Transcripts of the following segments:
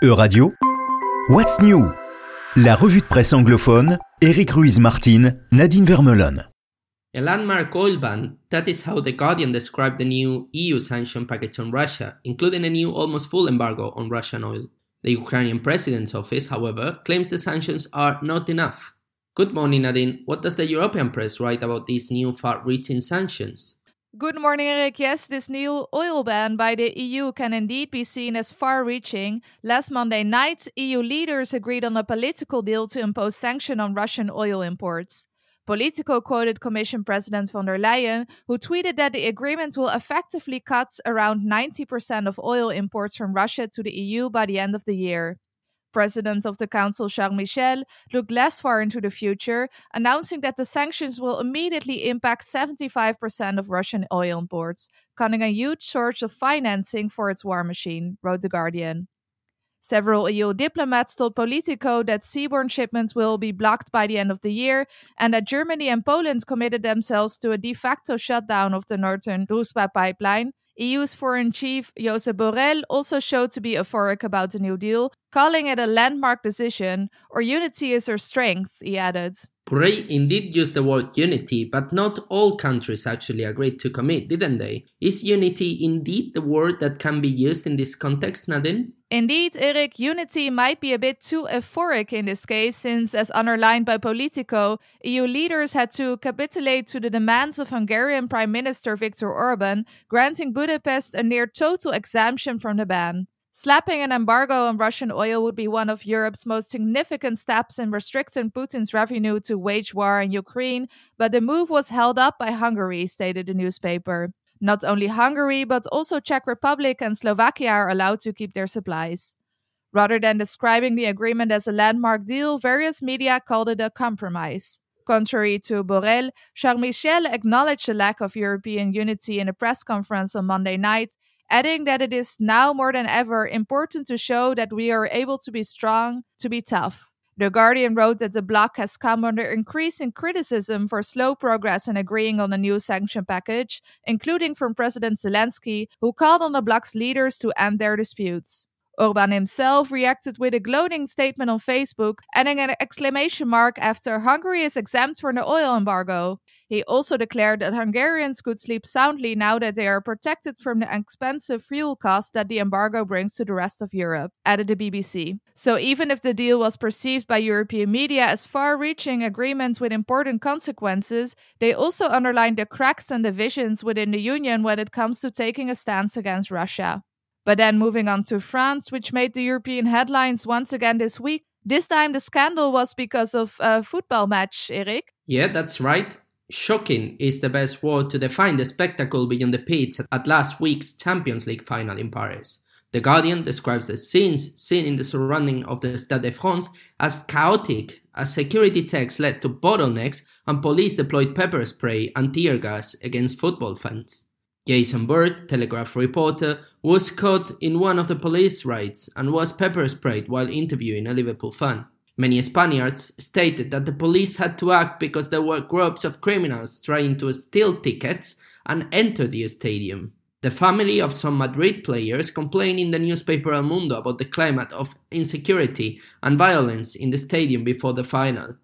Euradio, What's New La revue de presse anglophone, Eric Ruiz-Martin, Nadine Vermelon. A landmark oil ban, that is how The Guardian described the new EU sanction package on Russia, including a new almost full embargo on Russian oil. The Ukrainian president's office, however, claims the sanctions are not enough. Good morning, Nadine. What does the European press write about these new far reaching sanctions? Good morning, Eric. Yes, this new oil ban by the EU can indeed be seen as far reaching. Last Monday night, EU leaders agreed on a political deal to impose sanctions on Russian oil imports. Politico quoted Commission President von der Leyen, who tweeted that the agreement will effectively cut around 90% of oil imports from Russia to the EU by the end of the year. President of the Council Charles Michel looked less far into the future, announcing that the sanctions will immediately impact 75% of Russian oil imports, cutting a huge source of financing for its war machine, wrote The Guardian. Several EU diplomats told Politico that seaborne shipments will be blocked by the end of the year and that Germany and Poland committed themselves to a de facto shutdown of the northern Druzhba pipeline, EU's foreign chief Josep Borrell also showed to be euphoric about the New Deal, calling it a landmark decision, or unity is our strength, he added. Borrell indeed used the word unity, but not all countries actually agreed to commit, didn't they? Is unity indeed the word that can be used in this context, Nadine? Indeed, Eric, unity might be a bit too euphoric in this case, since, as underlined by Politico, EU leaders had to capitulate to the demands of Hungarian Prime Minister Viktor Orban, granting Budapest a near total exemption from the ban. Slapping an embargo on Russian oil would be one of Europe's most significant steps in restricting Putin's revenue to wage war in Ukraine, but the move was held up by Hungary, stated the newspaper. Not only Hungary, but also Czech Republic and Slovakia are allowed to keep their supplies. Rather than describing the agreement as a landmark deal, various media called it a compromise. Contrary to Borrell, Charles Michel acknowledged the lack of European unity in a press conference on Monday night adding that it is now more than ever important to show that we are able to be strong, to be tough. The Guardian wrote that the bloc has come under increasing criticism for slow progress in agreeing on a new sanction package, including from President Zelensky, who called on the bloc's leaders to end their disputes. Orban himself reacted with a gloating statement on Facebook, adding an exclamation mark after Hungary is exempt from the oil embargo. He also declared that Hungarians could sleep soundly now that they are protected from the expensive fuel costs that the embargo brings to the rest of Europe, added the BBC. So even if the deal was perceived by European media as far-reaching agreement with important consequences, they also underlined the cracks and divisions within the union when it comes to taking a stance against Russia. But then moving on to France, which made the European headlines once again this week. This time the scandal was because of a football match, Eric. Yeah, that's right. Shocking is the best word to define the spectacle beyond the pitch at last week's Champions League final in Paris. The Guardian describes the scenes seen in the surrounding of the Stade de France as chaotic, as security checks led to bottlenecks and police deployed pepper spray and tear gas against football fans. Jason Burt, Telegraph reporter, was caught in one of the police raids and was pepper sprayed while interviewing a Liverpool fan. Many Spaniards stated that the police had to act because there were groups of criminals trying to steal tickets and enter the stadium. The family of some Madrid players complained in the newspaper El Mundo about the climate of insecurity and violence in the stadium before the final.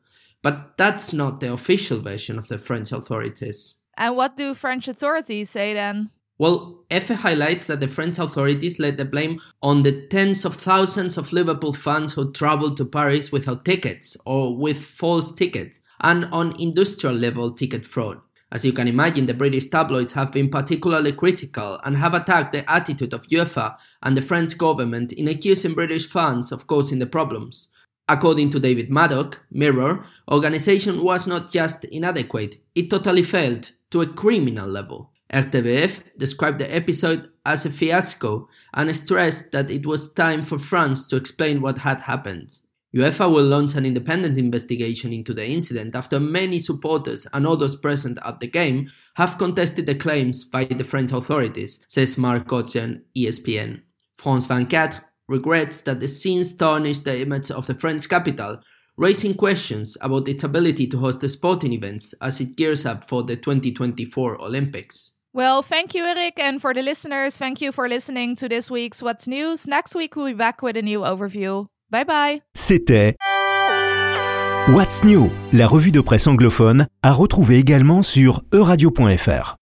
But that's not the official version of the French authorities. And what do French authorities say then? Well, EFE highlights that the French authorities laid the blame on the tens of thousands of Liverpool fans who traveled to Paris without tickets or with false tickets, and on industrial level ticket fraud. As you can imagine, the British tabloids have been particularly critical and have attacked the attitude of UEFA and the French government in accusing British fans of causing the problems. According to David Maddock, Mirror, organization was not just inadequate, it totally failed to a criminal level. RTBF described the episode as a fiasco and stressed that it was time for France to explain what had happened. UEFA will launch an independent investigation into the incident after many supporters and others present at the game have contested the claims by the French authorities, says Mark Ogden, ESPN. France 24 regrets that the scenes tarnished the image of the French capital raising questions about its ability to host the sporting events as it gears up for the 2024 Olympics. Well, thank you, Eric. And for the listeners, thank you for listening to this week's What's News. Next week, we'll be back with a new overview. Bye bye. C'était What's New, la revue de presse anglophone, à retrouver également sur euradio.fr.